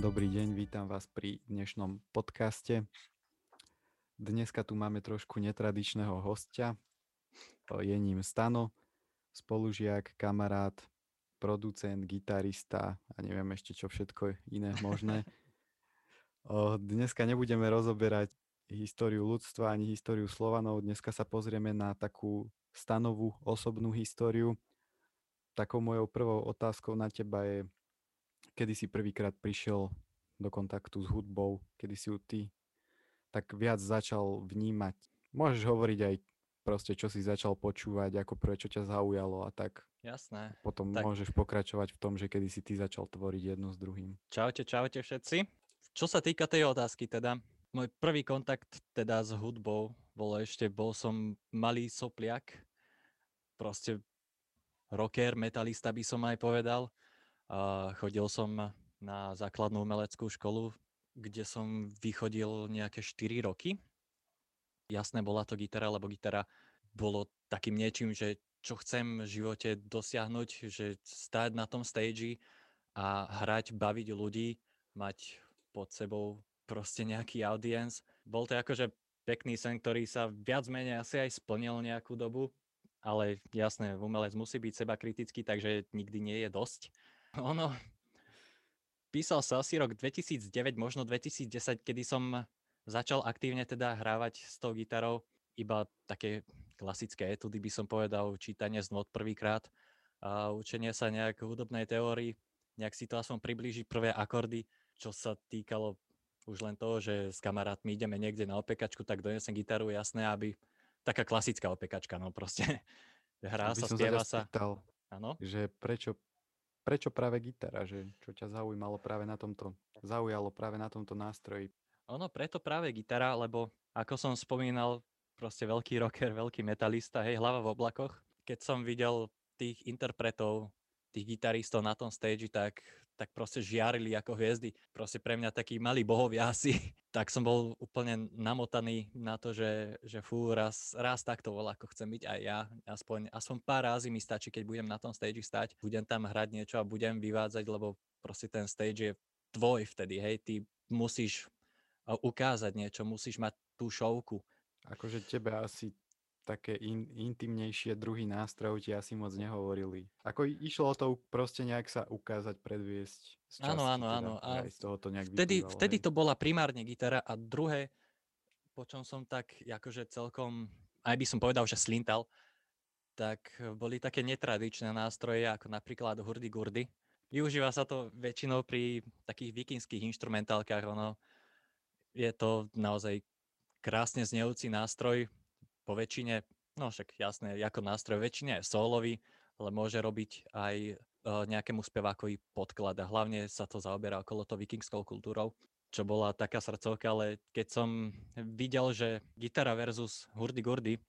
Dobrý deň, vítam vás pri dnešnom podcaste. Dneska tu máme trošku netradičného hostia. Je ním Stano, spolužiak, kamarát, producent, gitarista a neviem ešte čo všetko iné možné. Dneska nebudeme rozoberať históriu ľudstva ani históriu Slovanov. Dneska sa pozrieme na takú stanovú osobnú históriu. Takou mojou prvou otázkou na teba je, kedy si prvýkrát prišiel do kontaktu s hudbou, kedy si ju ty tak viac začal vnímať. Môžeš hovoriť aj proste, čo si začal počúvať, ako prvé, čo ťa zaujalo a tak. Jasné. Potom tak... môžeš pokračovať v tom, že kedy si ty začal tvoriť jedno s druhým. Čaute, čaute všetci. Čo sa týka tej otázky teda, môj prvý kontakt teda s hudbou bol ešte, bol som malý sopliak, proste rocker, metalista by som aj povedal. A chodil som na základnú umeleckú školu, kde som vychodil nejaké 4 roky. Jasné, bola to gitara, lebo gitara bolo takým niečím, že čo chcem v živote dosiahnuť, že stáť na tom stage a hrať, baviť ľudí, mať pod sebou proste nejaký audience. Bol to akože pekný sen, ktorý sa viac menej asi aj splnil nejakú dobu, ale jasné, umelec musí byť seba kritický, takže nikdy nie je dosť. Ono, písal sa asi rok 2009, možno 2010, kedy som začal aktívne teda hrávať s tou gitarou, iba také klasické etudy by som povedal, čítanie z not prvýkrát, a učenie sa nejak hudobnej teórii, nejak si to aspoň priblížiť prvé akordy, čo sa týkalo už len toho, že s kamarátmi ideme niekde na opekačku, tak donesem gitaru, jasné, aby taká klasická opekačka, no proste hrá sa, spieva sa. Ano? že prečo, prečo práve gitara, že čo ťa zaujímalo práve na tomto, zaujalo práve na tomto nástroji? Ono preto práve gitara, lebo ako som spomínal, proste veľký rocker, veľký metalista, hej, hlava v oblakoch. Keď som videl tých interpretov, tých gitaristov na tom stage, tak, tak proste žiarili ako hviezdy. Proste pre mňa takí malí bohovia asi. tak som bol úplne namotaný na to, že, že fú, raz, raz takto volá, ako chcem byť aj ja. Aspoň, aspoň pár razy mi stačí, keď budem na tom stage stať, budem tam hrať niečo a budem vyvádzať, lebo proste ten stage je tvoj vtedy, hej, ty musíš ukázať niečo, musíš mať tú šovku. Akože tebe asi také in, intimnejšie druhy nástrojov ti asi moc nehovorili. Ako išlo o to proste nejak sa ukázať, predviesť z časti, Áno, áno, teda, áno. A z toho to nejak vtedy, vtedy to bola primárne gitara a druhé, po čom som tak akože celkom, aj by som povedal, že slintal, tak boli také netradičné nástroje, ako napríklad hurdy-gurdy. Využíva sa to väčšinou pri takých vikingských instrumentálkach, ono je to naozaj krásne znejúci nástroj, po väčšine, no však jasné, ako nástroj väčšine je solový, ale môže robiť aj uh, nejakému spevákovi podklad a hlavne sa to zaoberá okolo to vikingskou kultúrou, čo bola taká srdcovka, ale keď som videl, že gitara versus hurdy-gurdy,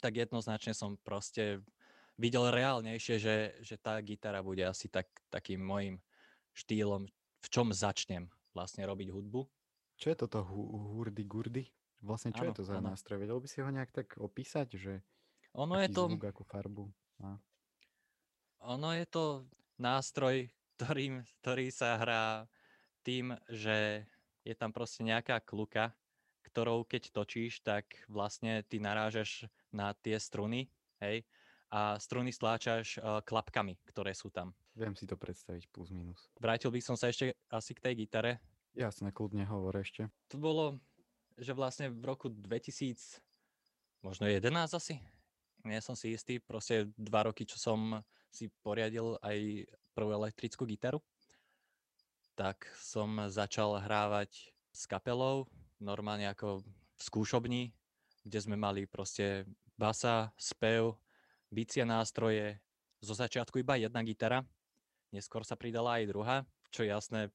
tak jednoznačne som proste videl reálnejšie, že, že tá gitara bude asi tak, takým môjim štýlom, v čom začnem vlastne robiť hudbu. Čo je toto hurdy-gurdy? Vlastne čo ano, je to za ano. nástroj? Vedel by si ho nejak tak opísať, že ono je to... zvuk, akú farbu má? Ono je to nástroj, ktorý, ktorý sa hrá tým, že je tam proste nejaká kluka, ktorou keď točíš, tak vlastne ty narážaš na tie struny, hej, a struny stláčaš uh, klapkami, ktoré sú tam. Viem si to predstaviť plus minus. Vrátil by som sa ešte asi k tej gitare. Jasne, kľudne hovor ešte. To bolo že vlastne v roku 2000, možno 11 asi, nie som si istý, proste dva roky, čo som si poriadil aj prvú elektrickú gitaru, tak som začal hrávať s kapelou, normálne ako v skúšobni, kde sme mali proste basa, spev, bicie nástroje, zo začiatku iba jedna gitara, neskôr sa pridala aj druhá, čo jasné,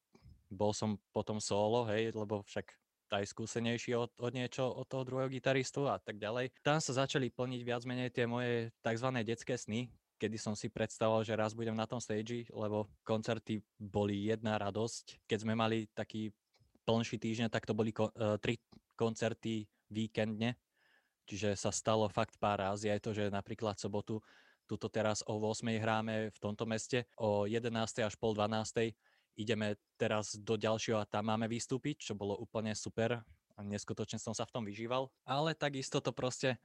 bol som potom solo, hej, lebo však aj skúsenejší od, od niečo od toho druhého gitaristu a tak ďalej. Tam sa začali plniť viac menej tie moje tzv. detské sny, kedy som si predstavoval, že raz budem na tom stage, lebo koncerty boli jedna radosť. Keď sme mali taký plnší týždeň, tak to boli ko- uh, tri koncerty víkendne, čiže sa stalo fakt pár razy aj to, že napríklad sobotu, tuto teraz o 8 hráme v tomto meste, o 11 až pol 12 ideme teraz do ďalšieho a tam máme vystúpiť, čo bolo úplne super a neskutočne som sa v tom vyžíval. Ale takisto to proste,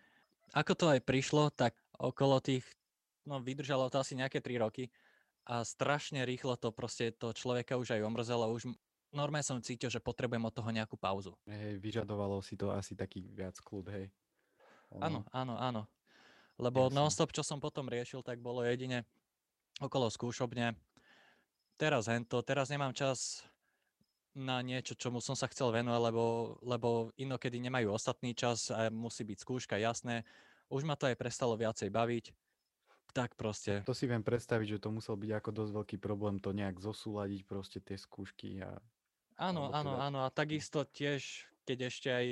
ako to aj prišlo, tak okolo tých, no vydržalo to asi nejaké 3 roky a strašne rýchlo to proste to človeka už aj omrzelo, už normálne som cítil, že potrebujem od toho nejakú pauzu. Hej, vyžadovalo si to asi taký viac kľud, hej. Áno, áno, áno. Lebo Jasne. non-stop, čo som potom riešil, tak bolo jedine okolo skúšobne. Teraz hento, teraz nemám čas na niečo, čomu som sa chcel venovať, lebo, lebo inokedy nemajú ostatný čas a musí byť skúška, jasné. Už ma to aj prestalo viacej baviť. Tak proste. To si viem predstaviť, že to musel byť ako dosť veľký problém to nejak zosúľadiť proste tie skúšky a Áno, alebo áno, teda- áno. A takisto tiež, keď ešte aj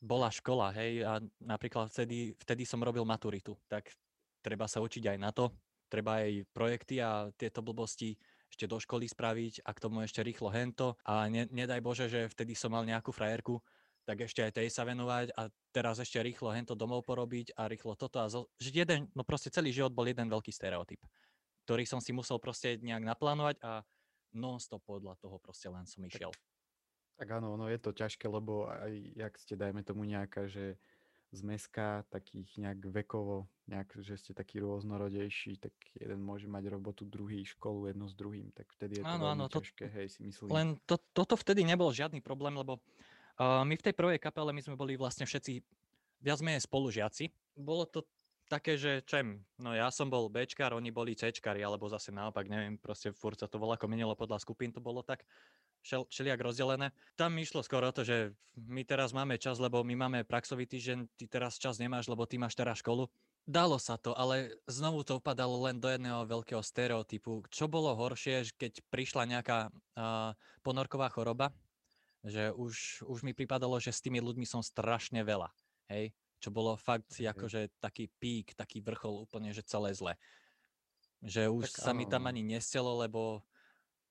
bola škola, hej, a napríklad vtedy, vtedy som robil maturitu, tak treba sa učiť aj na to, treba aj projekty a tieto blbosti ešte do školy spraviť a k tomu ešte rýchlo hento a ne, nedaj Bože, že vtedy som mal nejakú frajerku, tak ešte aj tej sa venovať a teraz ešte rýchlo hento domov porobiť a rýchlo toto a zo, že jeden, no proste celý život bol jeden veľký stereotyp, ktorý som si musel proste nejak naplánovať a non-stop podľa toho proste len som išiel. Tak áno, ono je to ťažké, lebo aj jak ste, dajme tomu nejaká, že zmeska takých nejak vekovo, nejak, že ste taký rôznorodejší, tak jeden môže mať robotu, druhý školu, jedno s druhým, tak vtedy je to Áno, veľmi áno, to- ťažké, hej, si myslím. Len to, toto vtedy nebol žiadny problém, lebo uh, my v tej prvej kapele my sme boli vlastne všetci viac menej spolužiaci. Bolo to také, že čem, no ja som bol Bčkar, oni boli Cčkari, alebo zase naopak, neviem, proste furt sa to volá ako menilo podľa skupín, to bolo tak šel, šeliak rozdelené. Tam mi išlo skoro o to, že my teraz máme čas, lebo my máme praxový týždeň, ty teraz čas nemáš, lebo ty máš teraz školu. Dalo sa to, ale znovu to upadalo len do jedného veľkého stereotypu. Čo bolo horšie, keď prišla nejaká uh, ponorková choroba, že už, už mi pripadalo, že s tými ľuďmi som strašne veľa. Hej? Čo bolo fakt hej. akože taký pík, taký vrchol úplne, že celé zle. Že už Tak sa mi áno, tam no. ani nestelo, lebo,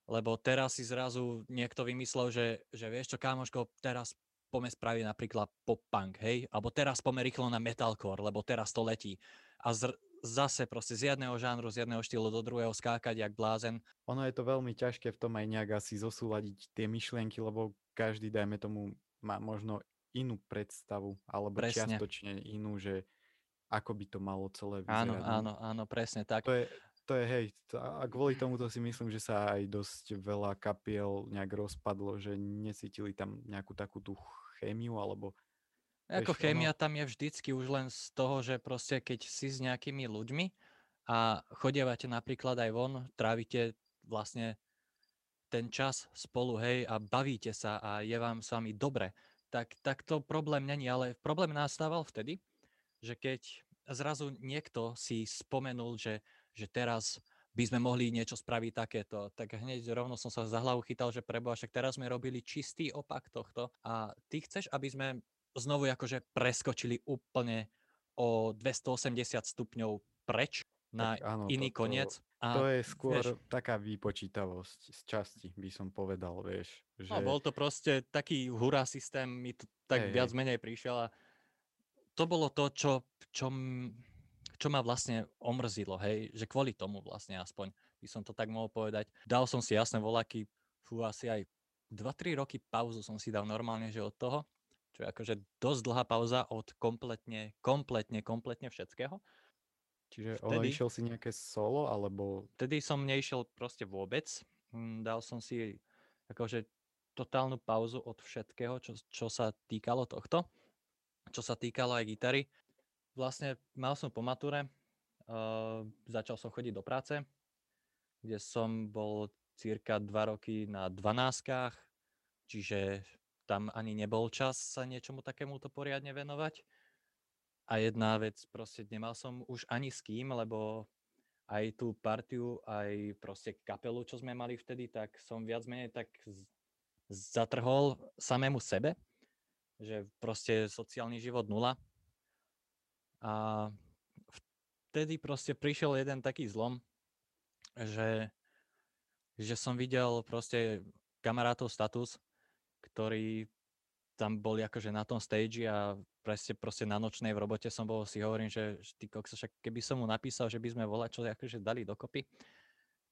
lebo teraz si zrazu niekto vymyslel, že, že vieš čo, kámoško, teraz poďme spraviť napríklad pop-punk, hej? Alebo teraz poďme rýchlo na metalcore, lebo teraz to letí. A zr- zase proste z jedného žánru, z jedného štýlu do druhého skákať jak blázen. Ono je to veľmi ťažké v tom aj nejak asi zosúľadiť tie myšlienky, lebo každý, dajme tomu, má možno inú predstavu, alebo Presne. čiastočne inú, že ako by to malo celé Áno, vyzerať. no. áno, áno, presne tak. To je, to je hej, a kvôli tomuto si myslím, že sa aj dosť veľa kapiel nejak rozpadlo, že necítili tam nejakú takú tú chémiu, alebo Ako vieš, ono- chémia tam je vždycky už len z toho, že proste keď si s nejakými ľuďmi a chodievate napríklad aj von, trávite vlastne ten čas spolu, hej, a bavíte sa a je vám s vami dobre, tak, tak to problém není, ale problém nastával vtedy, že keď zrazu niekto si spomenul, že, že teraz by sme mohli niečo spraviť takéto, tak hneď rovno som sa za hlavu chytal, že preboha, však teraz sme robili čistý opak tohto a ty chceš, aby sme znovu akože preskočili úplne o 280 stupňov preč na tak áno, iný to, koniec. A to je skôr vieš- taká vypočítavosť z časti, by som povedal, vieš. Že, No, bol to proste taký hurá systém, mi to tak Hej, viac menej prišiel a to bolo to, čo, čo, čo ma vlastne omrzilo, hej, že kvôli tomu vlastne aspoň by som to tak mohol povedať. Dal som si jasné voláky, fú, asi aj 2-3 roky pauzu som si dal normálne, že od toho, čo je akože dosť dlhá pauza od kompletne, kompletne, kompletne všetkého. čiže vtedy- išiel si nejaké solo, alebo Vtedy som neišiel proste vôbec. Mm, Dal som si akože totálnu pauzu od všetkého, čo, čo sa týkalo tohto. Čo sa týkalo aj gitary. Vlastne mal som po mature, uh, začal som chodiť do práce, kde som bol cirka 2 roky na 12 čiže tam ani nebol čas sa niečomu takémuto poriadne venovať. A jedna vec, proste nemal som už ani s kým, lebo aj tú partiu, aj proste kapelu, čo sme mali vtedy, tak som viac menej tak zatrhol samému sebe, že proste sociálny život nula. A vtedy proste prišiel jeden taký zlom, že, že som videl proste kamarátov status, ktorí tam boli akože na tom stage a proste, proste na nočnej v robote som bol, si hovorím, že, že ty kokso, však keby som mu napísal, že by sme volať čo akože dali dokopy,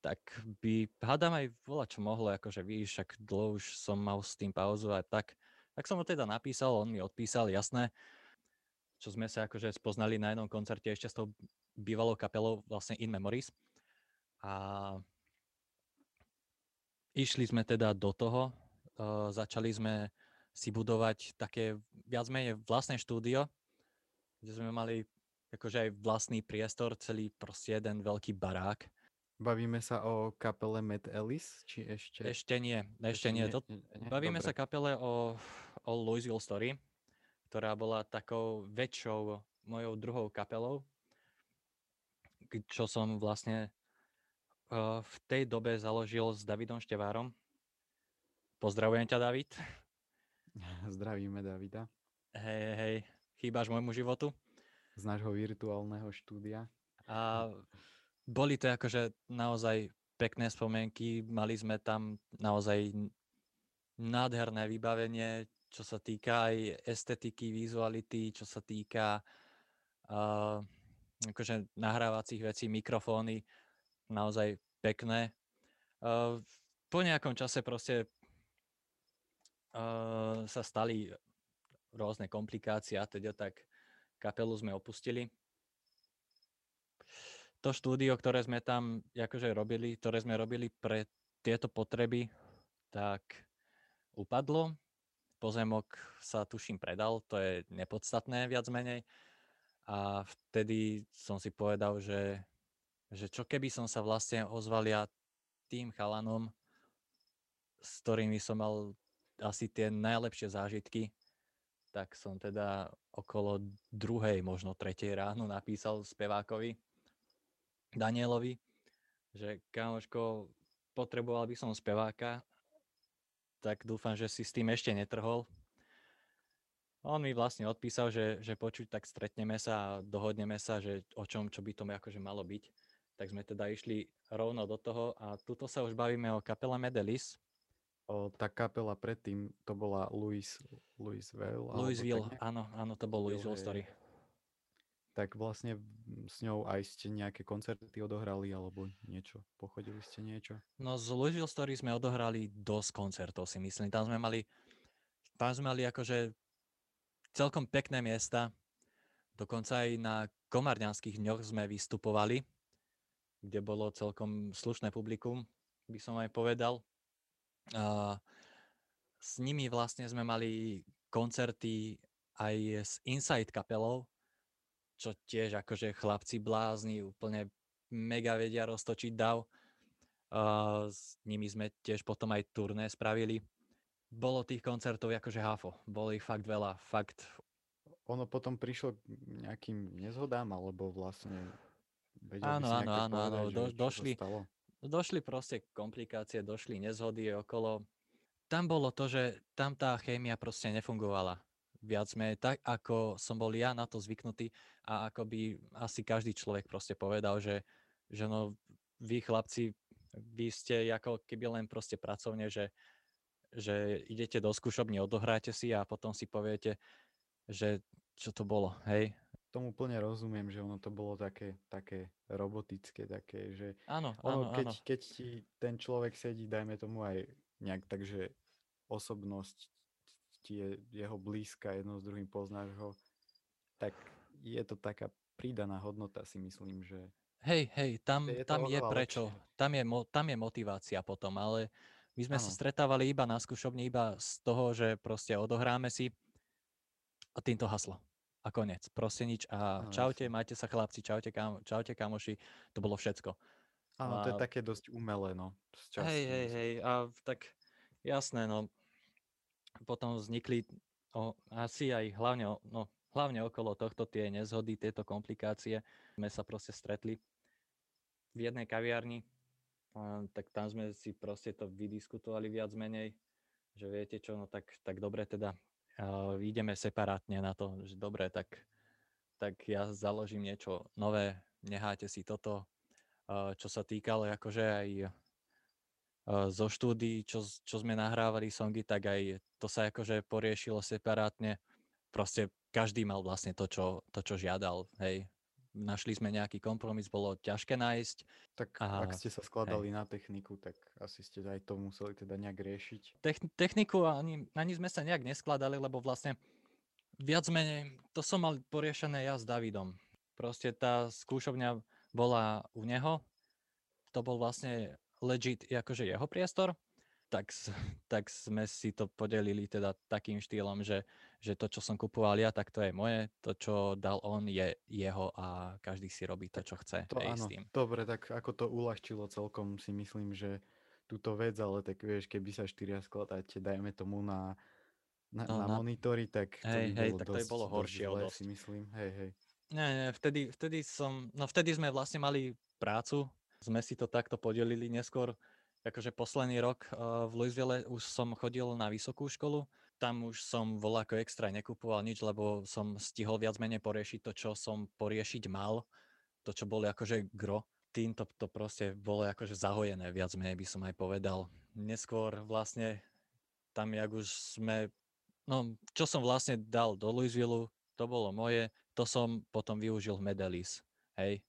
tak by, hádam aj vola čo mohlo, akože víš, však dlho už som mal s tým pauzu a tak, tak som ho teda napísal, on mi odpísal, jasné, čo sme sa akože spoznali na jednom koncerte ešte s tou bývalou kapelou, vlastne In Memories. A išli sme teda do toho, uh, začali sme si budovať také viac menej vlastné štúdio, kde sme mali akože aj vlastný priestor, celý proste jeden veľký barák Bavíme sa o kapele Matt Ellis, či ešte? Ešte nie, ešte, ešte nie. Nie. Bavíme Dobre. sa kapele o, o Louisville Story, ktorá bola takou väčšou mojou druhou kapelou, čo som vlastne uh, v tej dobe založil s Davidom Števárom. Pozdravujem ťa, David. Zdravíme Davida. Hej, hej, chýbaš môjmu životu. Z nášho virtuálneho štúdia. A boli to akože naozaj pekné spomienky, mali sme tam naozaj nádherné vybavenie, čo sa týka aj estetiky, vizuality, čo sa týka uh, akože nahrávacích vecí, mikrofóny, naozaj pekné. Uh, po nejakom čase proste uh, sa stali rôzne komplikácie a teda tak kapelu sme opustili to štúdio, ktoré sme tam akože robili, ktoré sme robili pre tieto potreby, tak upadlo. Pozemok sa tuším predal, to je nepodstatné viac menej. A vtedy som si povedal, že, že čo keby som sa vlastne ozval ja tým chalanom, s ktorými som mal asi tie najlepšie zážitky, tak som teda okolo druhej, možno tretej ráno napísal spevákovi, Danielovi, že kamoško, potreboval by som speváka, tak dúfam, že si s tým ešte netrhol. On mi vlastne odpísal, že, že počuť, tak stretneme sa a dohodneme sa, že o čom, čo by to akože malo byť. Tak sme teda išli rovno do toho a tuto sa už bavíme o kapele Medelis. O, tá kapela predtým, to bola Louis, Louisville. Louisville, áno, áno, to bol Louisville Story tak vlastne s ňou aj ste nejaké koncerty odohrali alebo niečo? Pochodili ste niečo? No z Louisville Story sme odohrali dosť koncertov si myslím. Tam sme mali, tam sme mali akože celkom pekné miesta. Dokonca aj na Komárňanských dňoch sme vystupovali, kde bolo celkom slušné publikum, by som aj povedal. A s nimi vlastne sme mali koncerty aj s Inside kapelou, čo tiež akože chlapci blázni, úplne mega vedia roztočiť dav. Uh, s nimi sme tiež potom aj turné spravili. Bolo tých koncertov akože hafo, bolo ich fakt veľa, fakt. Ono potom prišlo k nejakým nezhodám, alebo vlastne áno, áno, áno, áno, do, došli, došli proste komplikácie, došli nezhody okolo. Tam bolo to, že tam tá chémia proste nefungovala viac menej tak, ako som bol ja na to zvyknutý a ako by asi každý človek proste povedal, že, že no vy chlapci, vy ste ako keby len proste pracovne, že, že idete do skúšobne, odohráte si a potom si poviete, že čo to bolo, hej? Tomu plne rozumiem, že ono to bolo také, také robotické, také, že áno, ono, áno, keď, áno. keď ti ten človek sedí, dajme tomu aj nejak takže osobnosť ti je jeho blízka, jedno s druhým poznáš ho, tak je to taká pridaná hodnota, si myslím, že... Hej, hej, tam je, tam je prečo, tam je, tam je motivácia potom, ale my sme ano. sa stretávali iba na skúšobni, iba z toho, že proste odohráme si a týmto haslo. A konec. Proste nič. A ano, čaute, majte sa chlapci, čaute, kam, čaute kamoši. To bolo všetko. Áno, to je také dosť umelé, no. Hej, hej, hej. A tak jasné, no potom vznikli o, asi aj hlavne, no, hlavne okolo tohto tie nezhody, tieto komplikácie. Sme sa proste stretli v jednej kaviarni, tak tam sme si proste to vydiskutovali viac menej, že viete čo, no tak, tak dobre teda a, ideme separátne na to, že dobre, tak, tak ja založím niečo nové, necháte si toto, a, čo sa týkalo akože aj zo štúdií, čo, čo sme nahrávali songy, tak aj to sa akože poriešilo separátne. Proste každý mal vlastne to, čo, to, čo žiadal, hej. našli sme nejaký kompromis, bolo ťažké nájsť. Tak A, ak ste sa skladali na techniku, tak asi ste aj to museli teda nejak riešiť. Techn- techniku ani, ani sme sa nejak neskladali, lebo vlastne viac menej to som mal poriešené ja s Davidom. Proste tá skúšovňa bola u neho, to bol vlastne legit akože jeho priestor, tak, tak sme si to podelili teda takým štýlom, že, že to, čo som kupoval ja, tak to je moje, to, čo dal on, je jeho a každý si robí to, čo chce To hej, s áno, tým. dobre, tak ako to uľahčilo celkom si myslím, že túto vec, ale tak vieš, keby sa štyria skladáte, dajme tomu na, na, No, na na- monitory, tak to Hej, by hej, bolo tak to by dosť, bolo dosť horšie dosť. si myslím. Hej, hej. Nie, nie, vtedy, vtedy som, no vtedy sme vlastne mali prácu, sme si to takto podelili neskôr, akože posledný rok uh, v Louisville už som chodil na vysokú školu, tam už som voľako extra nekupoval nič, lebo som stihol viac menej poriešiť to, čo som poriešiť mal, to, čo bolo akože gro. Týmto to proste bolo akože zahojené, viac menej by som aj povedal. Neskôr vlastne tam, jak už sme, no čo som vlastne dal do Louisville, to bolo moje, to som potom využil v Medelis, hej.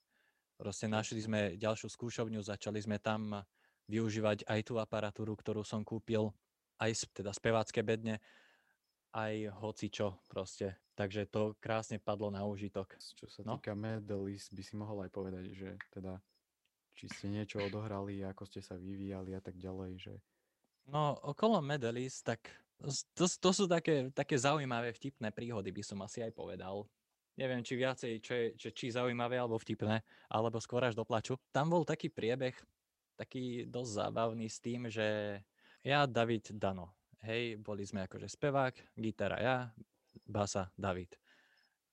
Proste našli sme ďalšiu skúšovňu, začali sme tam využívať aj tú aparatúru, ktorú som kúpil, aj teda spevácké bedne, aj hocičo proste. Takže to krásne padlo na úžitok. Čo sa No. týka Medelis, by si mohol aj povedať, že teda či ste niečo odohrali, ako ste sa vyvíjali a tak ďalej, že No, okolo Medelis, tak to, to sú také, také zaujímavé vtipné príhody, by som asi aj povedal. Neviem, či viacej, čo je, že či zaujímavé alebo vtipné, alebo skôr až do. Tam bol taký priebeh, taký dosť zábavný s tým, že ja, David, Dano. Hej, boli sme akože spevák, gitara ja, basa David.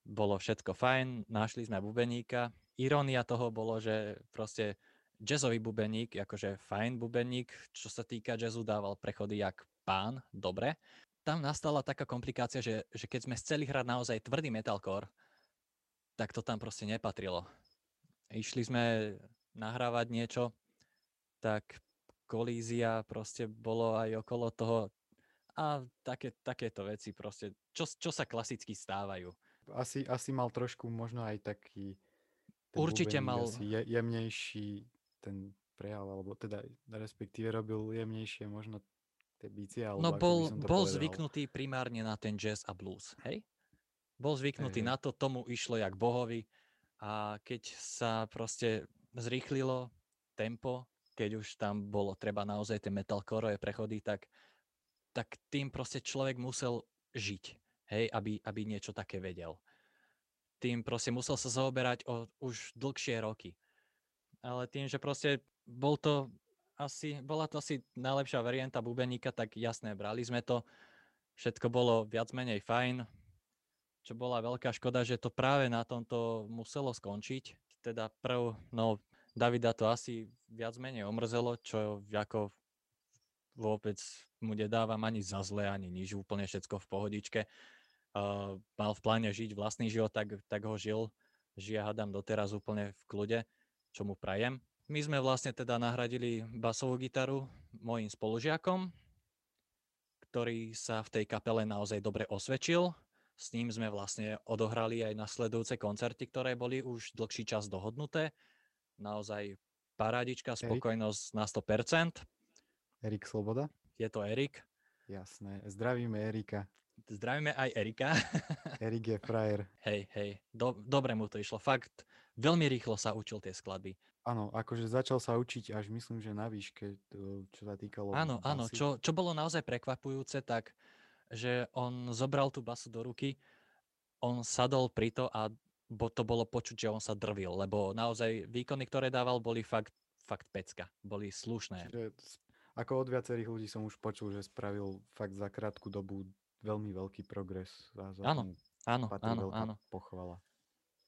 Bolo všetko fajn, našli sme bubeníka. Irónia toho bolo, že proste jazzový bubeník, akože fajn bubeník, čo sa týka jazzu, dával prechody jak pán, dobre. Tam nastala taká komplikácia, že, že keď sme chceli hrať naozaj tvrdý metalcore, tak to tam proste nepatrilo. Išli sme nahrávať niečo, tak kolízia proste bolo aj okolo toho a také, takéto veci proste, čo, čo sa klasicky stávajú. asi, asi mal trošku možno aj taký Určite bubeník mal- asi je, jemnejší ten prejav, alebo teda respektíve robil jemnejšie možno tie bicie, alebo No bol, bol povedal. zvyknutý primárne na ten jazz a blues, hej? Bol zvyknutý hej. na to, tomu išlo jak bohovi a keď sa proste zrýchlilo tempo, keď už tam bolo treba naozaj tie metalcore prechody, tak, tak tým proste človek musel žiť, hej, aby, aby niečo také vedel. Tým proste musel sa zaoberať o už dlhšie roky. Ale tým, že proste bol to asi, bola to asi najlepšia varianta bubeníka, tak jasné, brali sme to. Všetko bolo viac menej fajn. Čo bola veľká škoda, že to práve na tomto muselo skončiť. Teda prv, no Davida to asi viac menej omrzelo, čo ako vôbec mu nedávam ani za zle, ani nič, úplne všetko v pohodičke. Uh, mal v pláne žiť vlastný život, tak, tak ho žil. Žije, hádam, doteraz úplne v kľude, čo mu prajem. My sme vlastne teda nahradili basovú gitaru mojim spolužiakom, ktorý sa v tej kapele naozaj dobre osvedčil. S ním sme vlastne odohrali aj nasledujúce koncerty, ktoré boli už dlhší čas dohodnuté. Naozaj parádička, spokojnosť na 100%. Erik Sloboda? Je to Erik. Jasné. Zdravíme Erika. Zdravíme aj Erika. Erik je frajer. hej, hej, do, dobre mu to išlo. Fakt, veľmi rýchlo sa učil tie skladby. Áno, akože začal sa učiť až myslím, že na výške, čo sa týkalo Áno, áno, čo, čo bolo naozaj prekvapujúce, tak, že on zobral tú basu do ruky, on sadol pri to a bo to bolo počuť, že on sa drvil, lebo naozaj výkony, ktoré dával, boli fakt, fakt pecka, boli slušné. Čiže ako od viacerých ľudí som už počul, že spravil fakt za krátku dobu veľmi veľký progres. A za Áno, Áno, áno, áno. pochvala.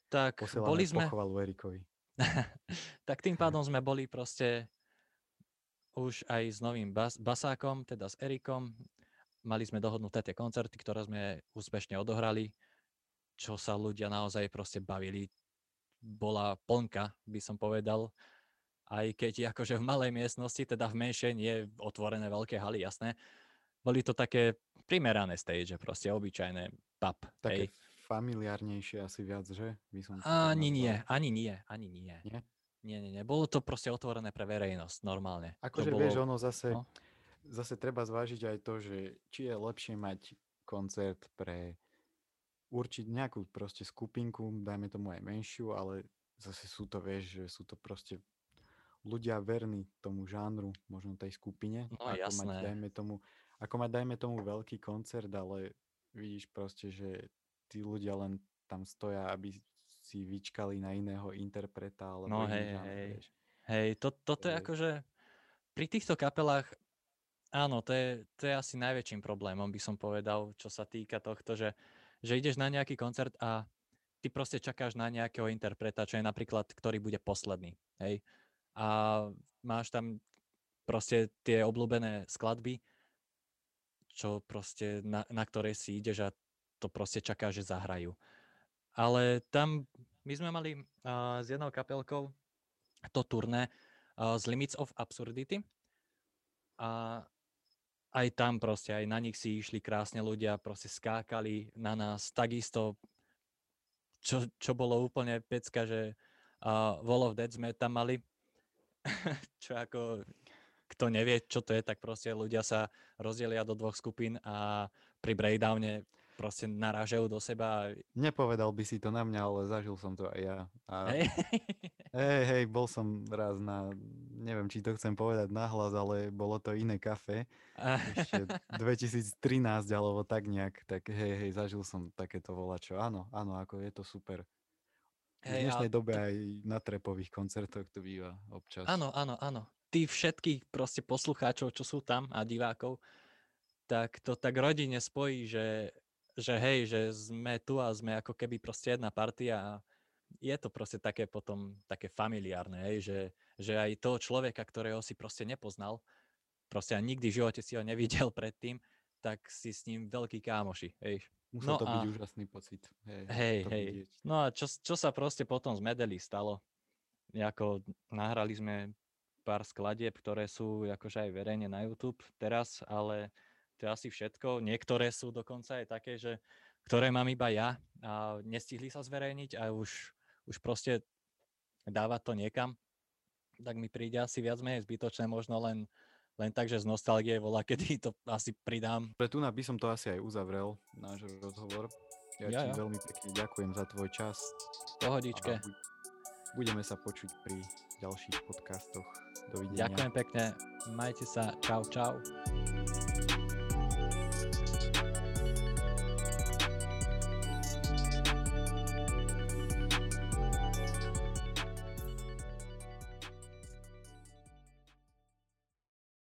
Tak Posielame boli sme, pochvalu Erikovi. tak tým pádom sme boli proste už aj s novým bas, basákom, teda s Erikom. Mali sme dohodnuté tie koncerty, ktoré sme úspešne odohrali, čo sa ľudia naozaj proste bavili. Bola plnka, by som povedal. Aj keď akože v malej miestnosti, teda v menšej, nie otvorené veľké haly, jasné. Boli to také primerané stage, proste obyčajné pub. Také hej. familiárnejšie asi viac, že? By som Ani nie, ani nie, ani nie. Nie? Nie, nie, nie. Bolo to proste otvorené pre verejnosť, normálne. Akože bolo... vieš, ono zase, no. Zase treba zvážiť aj to, že či je lepšie mať koncert pre určiť nejakú proste skupinku, dajme tomu aj menšiu, ale zase sú to, vieš, že sú to proste ľudia verní tomu žánru, možno tej skupine, No, ako mať, jasné. dajme tomu, ako mať, dajme tomu veľký koncert, ale vidíš proste, že tí ľudia len tam stoja, aby si vyčkali na iného interpreta, alebo No, hej, žáner, hej. vieš. Hej, to, toto je- akože... Pri týchto kapelách, áno, to je, to je asi najväčším problémom, by som povedal, čo sa týka tohto, že, že ideš na nejaký koncert a ty proste čakáš na nejakého interpreta, čo je napríklad, ktorý bude posledný, hej. A máš tam proste tie obľúbené skladby, čo proste na, na ktoré si ideš a to proste čakáš, že zahrajú. Ale tam my sme mali uh, s jednou kapelkou to turné uh, z Limits of Absurdity a aj tam proste, aj na nich si išli krásne ľudia, proste skákali na nás, takisto, čo, čo bolo úplne pecka, že uh, Wall of Dead sme tam mali, čo ako, kto nevie, čo to je, tak proste ľudia sa rozdelia do dvoch skupín a pri breakdowne proste narážajú do seba. Nepovedal by si to na mňa, ale zažil som to aj ja. A Hej, Hej, hej, bol som raz na, neviem, či to chcem povedať nahlas, ale bolo to iné kafe, A- ešte 2013 alebo tak nejak, tak hej, hej, zažil som takéto volačo. Áno, áno, ako je to super. V Hej, a dnešnej dobe to- aj na trepových koncertoch to býva občas. Áno, áno, áno. Tí všetkých proste poslucháčov, čo sú tam a divákov, tak to tak rodine spojí, že, že hej, že sme tu a sme ako keby proste jedna partia a je to proste také potom také familiárne, hej, že, že aj toho človeka, ktorého si proste nepoznal, proste a nikdy v živote si ho nevidel predtým, tak si s ním veľký kámoši, hej. Musel no to byť a- úžasný pocit. Hej, Hej, hej. vidieť. No a čo, čo sa proste potom z medely stalo? Ako nahrali sme pár skladieb, ktoré sú akože aj verejne na YouTube teraz, ale to je asi všetko. Niektoré sú dokonca aj také, že ktoré mám iba ja a nestihli sa zverejniť a už, už proste dávať to niekam, tak mi príde asi viac menej zbytočné, možno len, len tak, že z nostalgie volá, kedy to asi pridám. Pre tu by som to asi aj uzavrel, náš rozhovor. Ja Ja, ti ja. veľmi pekne ďakujem za tvoj čas. Pohodičke. A budeme sa počuť pri ďalších podcastoch. Dovidenia. Ďakujem pekne. Majte sa. Čau, čau.